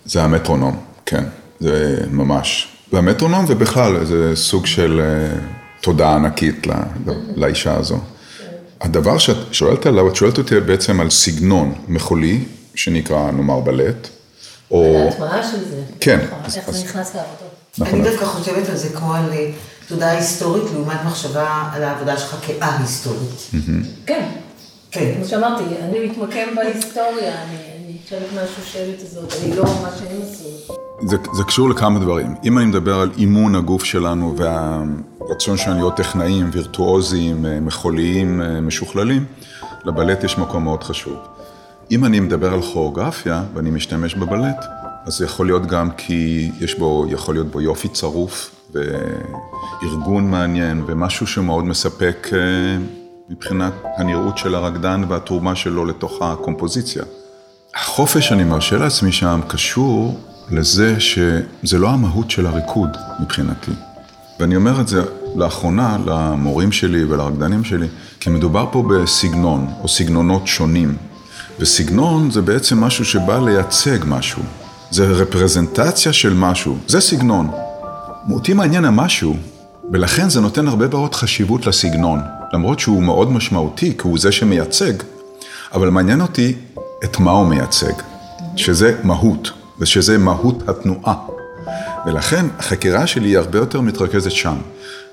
זה המטרונום, כן, זה ממש והמטרונום ובכלל זה סוג של אה, תודעה ענקית לאישה הזו. הדבר שאת שואלת עליו, את שואלת אותי בעצם על סגנון מחולי, שנקרא נאמר בלט, או... ההטמעה של זה. כן. איך זה נכנס לעבודות. נכון. אני דווקא חושבת על זה כמו על אה, תודעה היסטורית לעומת מחשבה על העבודה שלך כאה-היסטורית. כן. כן. כמו שאמרתי, אני מתמקם בהיסטוריה, אני חלק מהשושלת הזאת, אני לא מה שהם עשו. זה, זה קשור לכמה דברים. אם אני מדבר על אימון הגוף שלנו והרצון שלנו להיות טכנאים, וירטואוזיים, אה, מחוליים, אה, משוכללים, לבלט יש מקום מאוד חשוב. אם אני מדבר על כוריאוגרפיה ואני משתמש בבלט, אז זה יכול להיות גם כי יש בו, יכול להיות בו יופי צרוף וארגון מעניין ומשהו שמאוד מספק אה, מבחינת הנראות של הרקדן והתרומה שלו לתוך הקומפוזיציה. החופש שאני מרשה לעצמי שם קשור לזה שזה לא המהות של הריקוד מבחינתי. ואני אומר את זה לאחרונה למורים שלי ולרקדנים שלי, כי מדובר פה בסגנון או סגנונות שונים. וסגנון זה בעצם משהו שבא לייצג משהו. זה רפרזנטציה של משהו, זה סגנון. אותי מעניין המשהו, ולכן זה נותן הרבה מאוד חשיבות לסגנון. למרות שהוא מאוד משמעותי, כי הוא זה שמייצג, אבל מעניין אותי את מה הוא מייצג, שזה מהות, ושזה מהות התנועה. ולכן החקירה שלי היא הרבה יותר מתרכזת שם.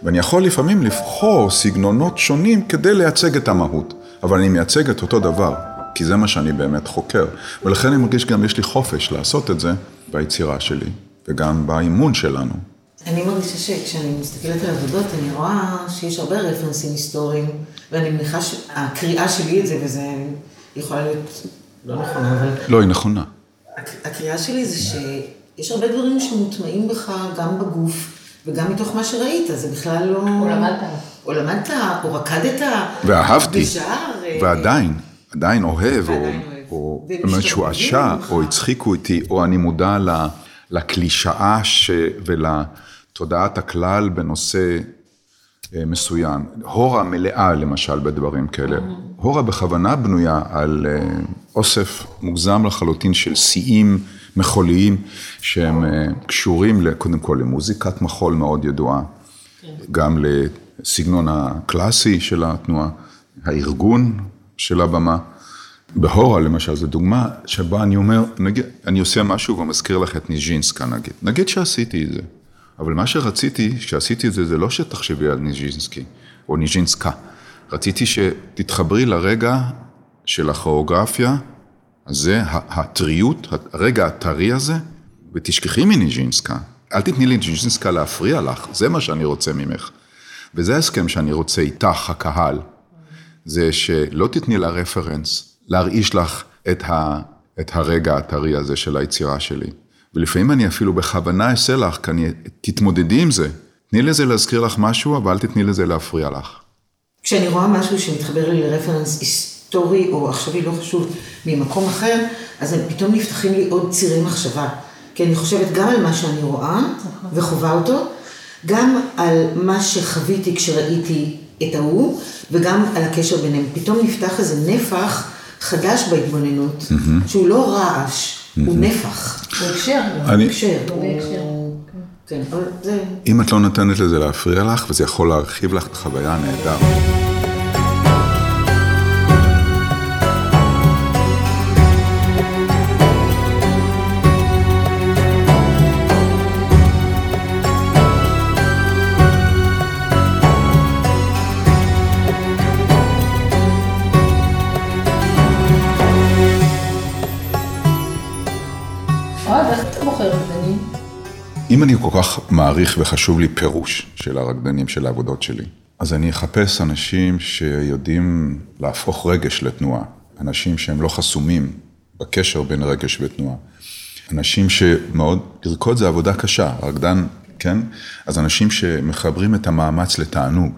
ואני יכול לפעמים לבחור סגנונות שונים כדי לייצג את המהות, אבל אני מייצג את אותו דבר. כי זה מה שאני באמת חוקר. ולכן אני מרגיש גם יש לי חופש לעשות את זה ביצירה שלי, וגם באימון שלנו. אני מרגישה שכשאני מסתכלת על עבודות, אני רואה שיש הרבה רפרנסים היסטוריים, ואני מניחה שהקריאה שלי את זה, וזה יכולה להיות לא נכונה, אבל... לא, היא נכונה. הקריאה שלי זה שיש הרבה דברים שמוטמעים בך גם בגוף. וגם מתוך מה שראית, זה בכלל לא... או למדת. או למדת, או רקדת. ואהבתי. ועדיין. עדיין אוהב, או, או משועשע, או הצחיקו אותי, או אני מודע לקלישאה ולתודעת הכלל בנושא אה, מסוים. הורה מלאה למשל בדברים כאלה. הורה בכוונה בנויה על אה, אוסף מוגזם לחלוטין של שיאים מחוליים שהם אה, קשורים קודם כל למוזיקת מחול מאוד ידועה, כן. גם לסגנון הקלאסי של התנועה, הארגון של הבמה. בהורה למשל, זו דוגמה שבה אני אומר, נגיד, אני עושה משהו ומזכיר לך את ניז'ינסקה נגיד. נגיד שעשיתי את זה, אבל מה שרציתי, כשעשיתי את זה, זה לא שתחשבי על ניז'ינסקי, או ניז'ינסקה. רציתי שתתחברי לרגע של הכוריאוגרפיה הזה, הטריות, הרגע הטרי הזה, ותשכחי מניז'ינסקה. אל תתני לניז'ינסקה להפריע לך, זה מה שאני רוצה ממך. וזה ההסכם שאני רוצה איתך, הקהל. זה שלא תתני לה רפרנס, להרעיש לך את, ה, את הרגע הטרי הזה של היצירה שלי. ולפעמים אני אפילו בכוונה אעשה לך, כי אני, תתמודדי עם זה. תני לזה להזכיר לך משהו, אבל אל תתני לזה להפריע לך. כשאני רואה משהו שמתחבר לי לרפרנס היסטורי או עכשווי, לא חשוב, ממקום אחר, אז פתאום נפתחים לי עוד צירי מחשבה. כי אני חושבת גם על מה שאני רואה וחווה אותו, גם על מה שחוויתי כשראיתי את ההוא, וגם על הקשר ביניהם. פתאום נפתח איזה נפח חדש בהתבוננות, mm-hmm. שהוא לא רעש, mm-hmm. הוא נפח. הוא הקשר. אני... הקשר. כן, אם את לא נותנת לזה להפריע לך, וזה יכול להרחיב לך את החוויה הנהדר. אם אני כל כך מעריך וחשוב לי פירוש של הרקדנים של העבודות שלי, אז אני אחפש אנשים שיודעים להפוך רגש לתנועה, אנשים שהם לא חסומים בקשר בין רגש ותנועה, אנשים שמאוד, לרקוד זה עבודה קשה, רקדן, כן? אז אנשים שמחברים את המאמץ לתענוג,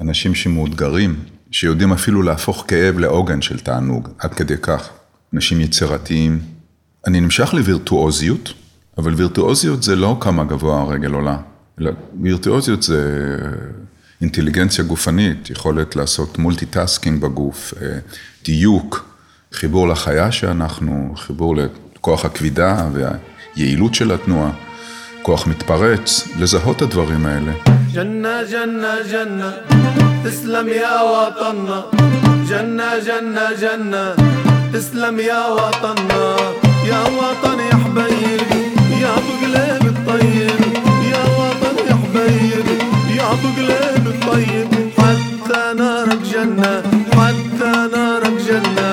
אנשים שמאותגרים, שיודעים אפילו להפוך כאב לעוגן של תענוג, עד כדי כך, אנשים יצירתיים. אני נמשך לווירטואוזיות. אבל וירטואוזיות זה לא כמה גבוה הרגל עולה, אלא וירטואוזיות זה אה, אינטליגנציה גופנית, יכולת לעשות multitasking בגוף, אה, דיוק, חיבור לחיה שאנחנו, חיבור לכוח הכבידה והיעילות של התנועה, כוח מתפרץ, לזהות את הדברים האלה. جنة جنة جنة, تسلم يا وطنا, ג'נה ג'נה ג'נה, תסלם יא וטנה, יא וטן יא يا ابو قلب الطيب حتى نارك جنة حتى نارك جنة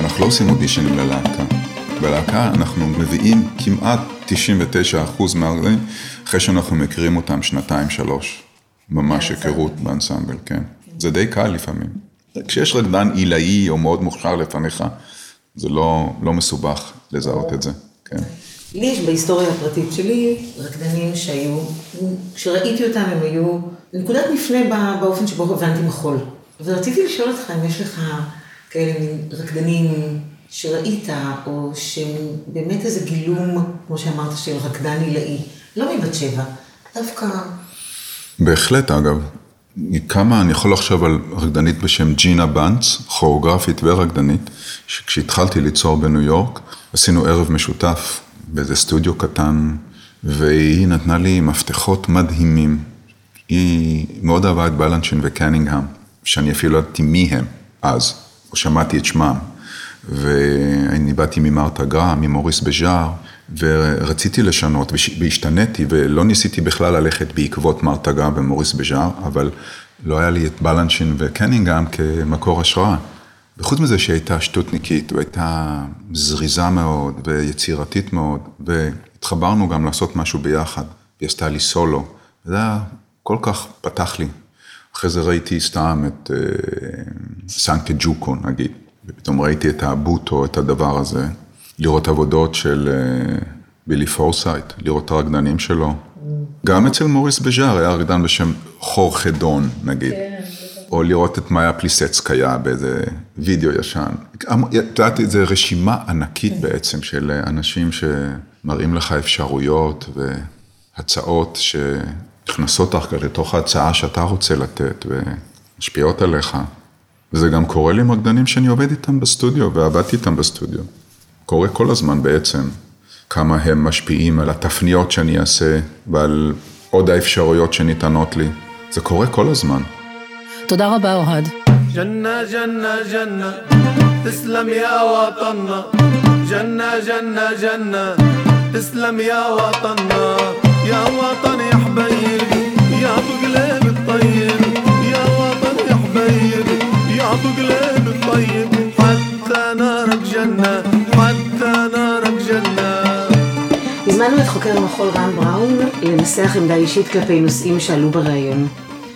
אנחנו לא עושים אודישנים ללהקה. בלהקה אנחנו מביאים כמעט 99% מהרקדנים, אחרי שאנחנו מכירים אותם שנתיים, שלוש. ממש היכרות באנסמבל, כן. זה די קל לפעמים. כשיש רקדן עילאי או מאוד מוכשר לפניך, זה לא, לא מסובך לזהות את זה, כן. לי יש בהיסטוריה הפרטית שלי רקדנים שהיו, כשראיתי אותם הם היו נקודת מפנה בא- באופן שבו הבנתי מחול. ורציתי לשאול אותך אם יש לך כאלה מין רקדנים שראית, או שהם באמת איזה גילום, כמו שאמרת, של רקדן עילאי. לא מבת שבע, דווקא... בהחלט, אגב. כמה, אני יכול לחשוב על רקדנית בשם ג'ינה בנץ, כוריאוגרפית ורקדנית, שכשהתחלתי ליצור בניו יורק, עשינו ערב משותף באיזה סטודיו קטן, והיא נתנה לי מפתחות מדהימים. היא מאוד אהבה את בלנשין וקנינגהם, שאני אפילו לא ידעתי מי הם אז, או שמעתי את שמם. ואני באתי ממרתה גרא, ממוריס בז'אר, ורציתי לשנות, והשתניתי, ולא ניסיתי בכלל ללכת בעקבות מרתה גרא ומוריס בז'אר, אבל לא היה לי את בלנשין וקנינגהם כמקור השראה. וחוץ מזה שהיא הייתה שטותניקית, והייתה זריזה מאוד, ויצירתית מאוד, והתחברנו גם לעשות משהו ביחד. היא עשתה לי סולו, וזה היה כל כך פתח לי. אחרי זה ראיתי סתם את אה, סנקה ג'וקו, נגיד, ופתאום ראיתי את הבוטו, את הדבר הזה, לראות עבודות של אה, בילי פורסייט, לראות את הרקדנים שלו. גם אצל מוריס בז'אר היה רקדן בשם חורחה דון, נגיד. או לראות את מאיה פליסצקיה באיזה וידאו ישן. את יודעת, זו רשימה ענקית בעצם של אנשים שמראים לך אפשרויות והצעות שנכנסות לך לתוך ההצעה שאתה רוצה לתת ומשפיעות עליך. וזה גם קורה לי עם רקדנים שאני עובד איתם בסטודיו ועבדתי איתם בסטודיו. קורה כל הזמן בעצם, כמה הם משפיעים על התפניות שאני אעשה ועל עוד האפשרויות שניתנות לי. זה קורה כל הזמן. תודה רבה, אוהד. جنة جنة جنة تسلم يا وطننا جنة جنة جنة تسلم يا وطننا يا وطن يا حبيبي يا ابو قلب الطيب يا وطن يا حبيبي يا ابو قلب الطيب حتى نارك جنة حتى نارك جنة הזמנו את חוקר המחול רן בראון לנסח עמדה אישית כלפי נושאים שעלו בריאיון.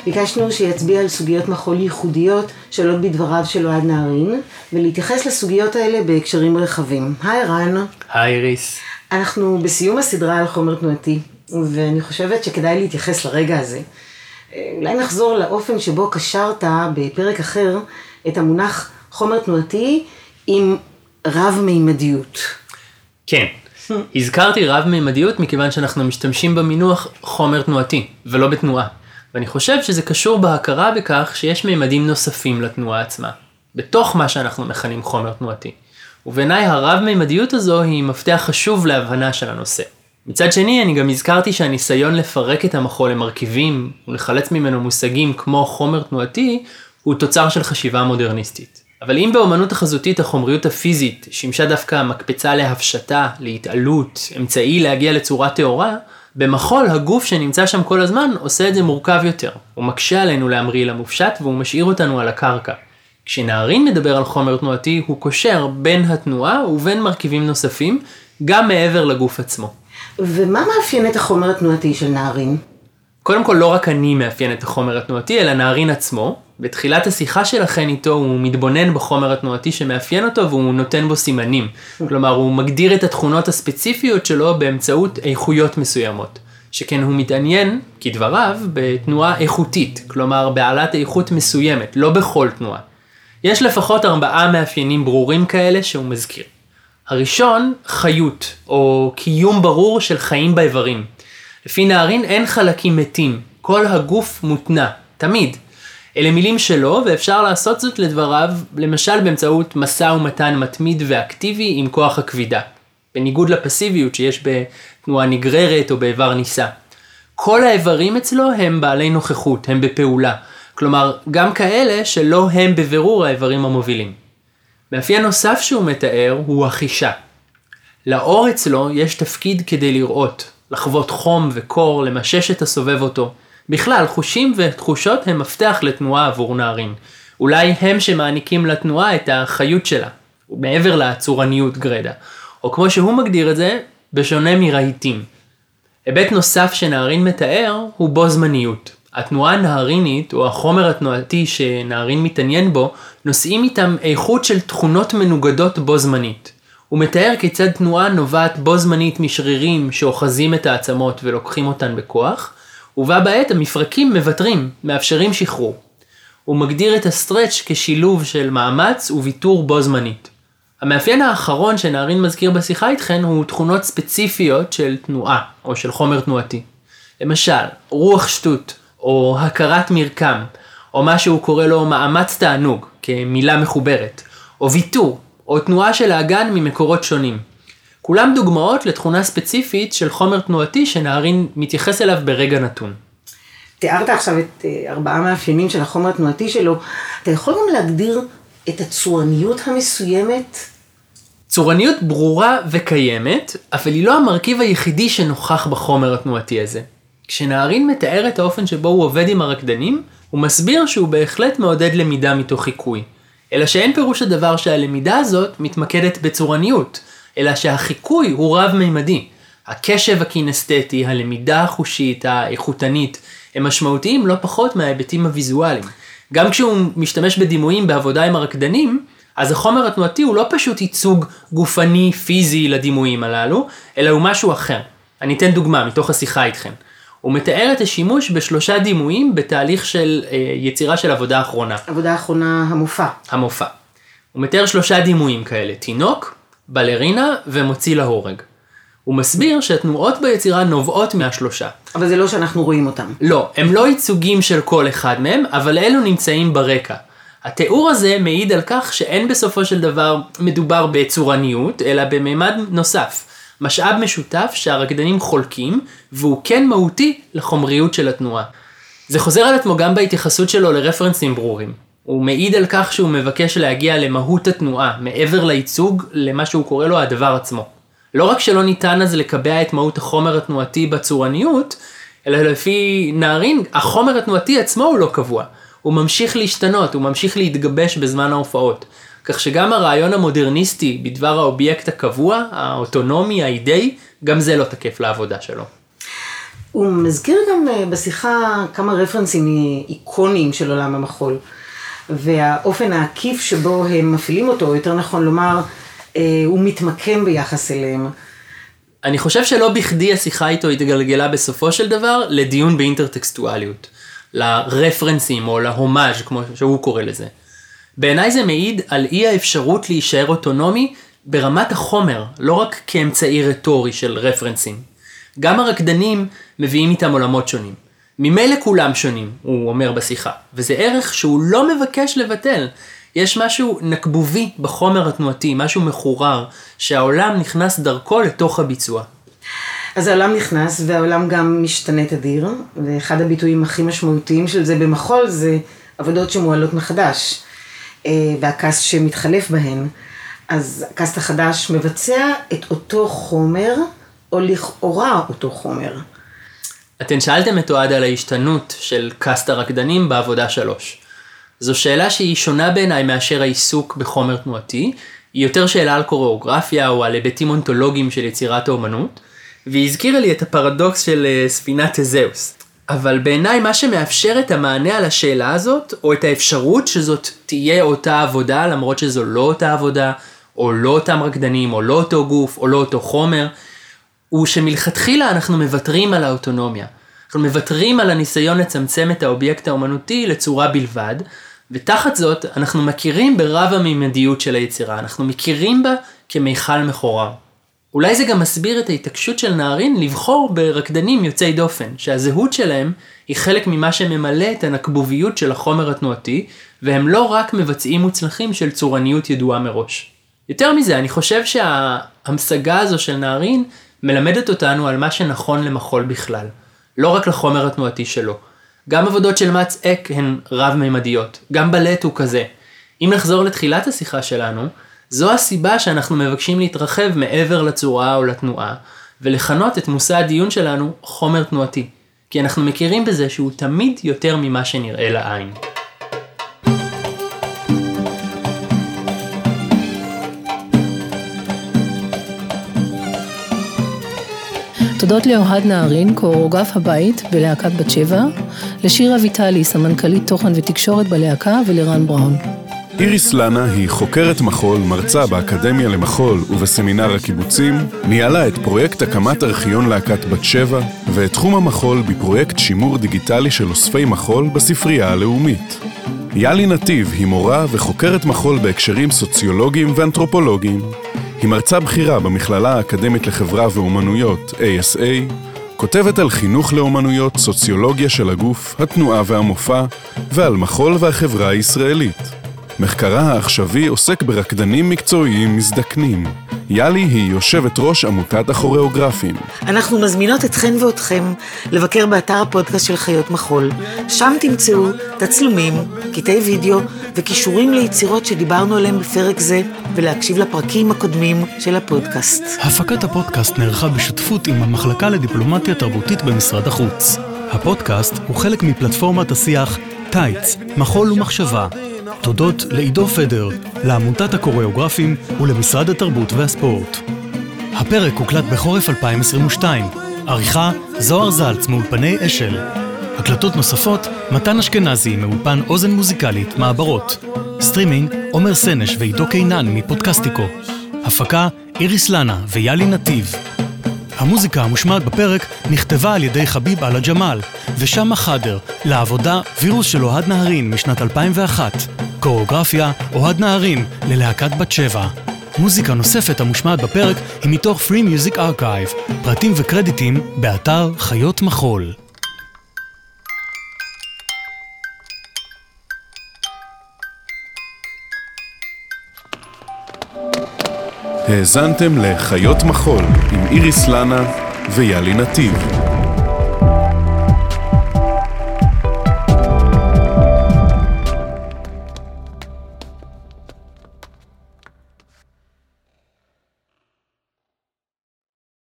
ביקשנו שיצביע על סוגיות מחול ייחודיות שעולות בדבריו של אוהד נהרין, ולהתייחס לסוגיות האלה בהקשרים רחבים. היי רן, היי איריס. אנחנו בסיום הסדרה על חומר תנועתי, ואני חושבת שכדאי להתייחס לרגע הזה. אולי נחזור לאופן שבו קשרת בפרק אחר את המונח חומר תנועתי עם רב-מימדיות. כן, הזכרתי רב-מימדיות מכיוון שאנחנו משתמשים במינוח חומר תנועתי, ולא בתנועה. ואני חושב שזה קשור בהכרה בכך שיש מימדים נוספים לתנועה עצמה, בתוך מה שאנחנו מכנים חומר תנועתי. ובעיניי הרב-מימדיות הזו היא מפתח חשוב להבנה של הנושא. מצד שני, אני גם הזכרתי שהניסיון לפרק את המחול למרכיבים ולחלץ ממנו מושגים כמו חומר תנועתי, הוא תוצר של חשיבה מודרניסטית. אבל אם באומנות החזותית החומריות הפיזית שימשה דווקא מקפצה להפשטה, להתעלות, אמצעי להגיע לצורה טהורה, במחול הגוף שנמצא שם כל הזמן עושה את זה מורכב יותר. הוא מקשה עלינו להמריא למופשט והוא משאיר אותנו על הקרקע. כשנערין מדבר על חומר תנועתי, הוא קושר בין התנועה ובין מרכיבים נוספים, גם מעבר לגוף עצמו. ומה מאפיין את החומר התנועתי של נערים? קודם כל, לא רק אני מאפיין את החומר התנועתי, אלא נערין עצמו. בתחילת השיחה שלכן איתו הוא מתבונן בחומר התנועתי שמאפיין אותו והוא נותן בו סימנים. כלומר, הוא מגדיר את התכונות הספציפיות שלו באמצעות איכויות מסוימות. שכן הוא מתעניין, כדבריו, בתנועה איכותית, כלומר בעלת איכות מסוימת, לא בכל תנועה. יש לפחות ארבעה מאפיינים ברורים כאלה שהוא מזכיר. הראשון, חיות, או קיום ברור של חיים באיברים. לפי נערין אין חלקים מתים, כל הגוף מותנע, תמיד. אלה מילים שלו, ואפשר לעשות זאת לדבריו, למשל באמצעות משא ומתן מתמיד ואקטיבי עם כוח הכבידה. בניגוד לפסיביות שיש תנועה נגררת או באיבר נישא. כל האיברים אצלו הם בעלי נוכחות, הם בפעולה. כלומר, גם כאלה שלא הם בבירור האיברים המובילים. מאפיין נוסף שהוא מתאר הוא החישה. לאור אצלו יש תפקיד כדי לראות, לחוות חום וקור, למשש את הסובב אותו. בכלל, חושים ותחושות הם מפתח לתנועה עבור נערים. אולי הם שמעניקים לתנועה את החיות שלה, מעבר לצורניות גרדה. או כמו שהוא מגדיר את זה, בשונה מרהיטים. היבט נוסף שנהרין מתאר הוא בו זמניות. התנועה הנהרינית, או החומר התנועתי שנהרין מתעניין בו, נושאים איתם איכות של תכונות מנוגדות בו זמנית. הוא מתאר כיצד תנועה נובעת בו זמנית משרירים שאוחזים את העצמות ולוקחים אותן בכוח, ובה בעת המפרקים מוותרים, מאפשרים שחרור. הוא מגדיר את הסטרץ' כשילוב של מאמץ וויתור בו זמנית. המאפיין האחרון שנהרין מזכיר בשיחה איתכן הוא תכונות ספציפיות של תנועה, או של חומר תנועתי. למשל, רוח שטות, או הכרת מרקם, או מה שהוא קורא לו מאמץ תענוג, כמילה מחוברת, או ויתור, או תנועה של האגן ממקורות שונים. כולם דוגמאות לתכונה ספציפית של חומר תנועתי שנהרין מתייחס אליו ברגע נתון. תיארת עכשיו את אה, ארבעה מאפיינים של החומר התנועתי שלו, אתה יכול גם להגדיר את הצורניות המסוימת? צורניות ברורה וקיימת, אבל היא לא המרכיב היחידי שנוכח בחומר התנועתי הזה. כשנהרין מתאר את האופן שבו הוא עובד עם הרקדנים, הוא מסביר שהוא בהחלט מעודד למידה מתוך חיקוי. אלא שאין פירוש הדבר שהלמידה הזאת מתמקדת בצורניות, אלא שהחיקוי הוא רב-מימדי. הקשב הקינסתטי, הלמידה החושית, האיכותנית, הם משמעותיים לא פחות מההיבטים הוויזואליים. גם כשהוא משתמש בדימויים בעבודה עם הרקדנים, אז החומר התנועתי הוא לא פשוט ייצוג גופני פיזי לדימויים הללו, אלא הוא משהו אחר. אני אתן דוגמה מתוך השיחה איתכם. הוא מתאר את השימוש בשלושה דימויים בתהליך של אה, יצירה של עבודה אחרונה. עבודה אחרונה המופע. המופע. הוא מתאר שלושה דימויים כאלה, תינוק, בלרינה ומוציא להורג. הוא מסביר שהתנועות ביצירה נובעות מהשלושה. אבל זה לא שאנחנו רואים אותם. לא, הם לא ייצוגים של כל אחד מהם, אבל אלו נמצאים ברקע. התיאור הזה מעיד על כך שאין בסופו של דבר מדובר בצורניות, אלא בממד נוסף. משאב משותף שהרקדנים חולקים, והוא כן מהותי לחומריות של התנועה. זה חוזר על עצמו גם בהתייחסות שלו לרפרנסים ברורים. הוא מעיד על כך שהוא מבקש להגיע למהות התנועה, מעבר לייצוג, למה שהוא קורא לו הדבר עצמו. לא רק שלא ניתן אז לקבע את מהות החומר התנועתי בצורניות, אלא לפי נערין, החומר התנועתי עצמו הוא לא קבוע. הוא ממשיך להשתנות, הוא ממשיך להתגבש בזמן ההופעות. כך שגם הרעיון המודרניסטי בדבר האובייקט הקבוע, האוטונומי, האידאי, גם זה לא תקף לעבודה שלו. הוא מזכיר גם אה, בשיחה כמה רפרנסים איקוניים של עולם המחול, והאופן העקיף שבו הם מפעילים אותו, או יותר נכון לומר, אה, הוא מתמקם ביחס אליהם. אני חושב שלא בכדי השיחה איתו התגלגלה בסופו של דבר לדיון באינטרטקסטואליות, לרפרנסים או להומאז' כמו שהוא קורא לזה. בעיניי זה מעיד על אי האפשרות להישאר אוטונומי ברמת החומר, לא רק כאמצעי רטורי של רפרנסים. גם הרקדנים מביאים איתם עולמות שונים. ממילא כולם שונים, הוא אומר בשיחה, וזה ערך שהוא לא מבקש לבטל. יש משהו נקבובי בחומר התנועתי, משהו מחורר, שהעולם נכנס דרכו לתוך הביצוע. אז העולם נכנס והעולם גם משתנה תדיר, ואחד הביטויים הכי משמעותיים של זה במחול זה עבודות שמועלות מחדש. אה, והקאסט שמתחלף בהן. אז הקאסט החדש מבצע את אותו חומר, או לכאורה אותו חומר. אתן שאלתם את אוהד על ההשתנות של קאסט הרקדנים בעבודה שלוש. זו שאלה שהיא שונה בעיניי מאשר העיסוק בחומר תנועתי, היא יותר שאלה על קוריאוגרפיה או על היבטים אונתולוגיים של יצירת האומנות, והיא הזכירה לי את הפרדוקס של אה, ספינת תזהוס. אבל בעיניי מה שמאפשר את המענה על השאלה הזאת, או את האפשרות שזאת תהיה אותה עבודה, למרות שזו לא אותה עבודה, או לא אותם רקדנים, או לא אותו גוף, או לא אותו חומר, הוא שמלכתחילה אנחנו מוותרים על האוטונומיה. אנחנו מוותרים על הניסיון לצמצם את האובייקט האומנותי לצורה בלבד, ותחת זאת אנחנו מכירים ברב המימדיות של היצירה, אנחנו מכירים בה כמיכל מכורר. אולי זה גם מסביר את ההתעקשות של נערין לבחור ברקדנים יוצאי דופן, שהזהות שלהם היא חלק ממה שממלא את הנקבוביות של החומר התנועתי, והם לא רק מבצעים מוצלחים של צורניות ידועה מראש. יותר מזה, אני חושב שההמשגה הזו של נערין מלמדת אותנו על מה שנכון למחול בכלל, לא רק לחומר התנועתי שלו. גם עבודות של מאץ אק הן רב-מימדיות, גם בלט הוא כזה. אם נחזור לתחילת השיחה שלנו, זו הסיבה שאנחנו מבקשים להתרחב מעבר לצורה או לתנועה, ולכנות את מושא הדיון שלנו חומר תנועתי. כי אנחנו מכירים בזה שהוא תמיד יותר ממה שנראה לעין. תודות לאוהד נהרין, קוריאוגרף הבית בלהקת בת שבע, לשירה ויטלי, סמנכ"לית תוכן ותקשורת בלהקה, ולרן בראון. איריס לנה היא חוקרת מחול, מרצה באקדמיה למחול ובסמינר הקיבוצים, ניהלה את פרויקט הקמת ארכיון להקת בת שבע, ואת תחום המחול בפרויקט שימור דיגיטלי של אוספי מחול בספרייה הלאומית. יאלי נתיב היא מורה וחוקרת מחול בהקשרים סוציולוגיים ואנתרופולוגיים. היא מרצה בכירה במכללה האקדמית לחברה ואומנויות, ASA, כותבת על חינוך לאומנויות, סוציולוגיה של הגוף, התנועה והמופע, ועל מחול והחברה הישראלית. מחקרה העכשווי עוסק ברקדנים מקצועיים מזדקנים. יאלי היא יושבת ראש עמותת הכוריאוגרפים. אנחנו מזמינות אתכן ואתכם לבקר באתר הפודקאסט של חיות מחול. שם תמצאו תצלומים, קטעי וידאו וכישורים ליצירות שדיברנו עליהם בפרק זה, ולהקשיב לפרקים הקודמים של הפודקאסט. הפקת הפודקאסט נערכה בשותפות עם המחלקה לדיפלומטיה תרבותית במשרד החוץ. הפודקאסט הוא חלק מפלטפורמת השיח טייץ, מחול ומחשבה. תודות לעידו פדר, לעמותת הקוריאוגרפים ולמשרד התרבות והספורט. הפרק הוקלט בחורף 2022. עריכה זוהר זלץ מאולפני אשל. הקלטות נוספות מתן אשכנזי מאולפן אוזן מוזיקלית מעברות. סטרימינג עומר סנש ועידו קינן מפודקסטיקו. הפקה איריס לנה ויאלי נתיב. המוזיקה המושמעת בפרק נכתבה על ידי חביב אללה ג'מאל ושמה חאדרה לעבודה וירוס של אוהד נהרין משנת 2001. קוריאוגרפיה אוהד נהרין ללהקת בת שבע. מוזיקה נוספת המושמעת בפרק היא מתוך Free Music Archive, פרטים וקרדיטים באתר חיות מחול. האזנתם לחיות מחול עם איריס לנה ויאלי נתיב.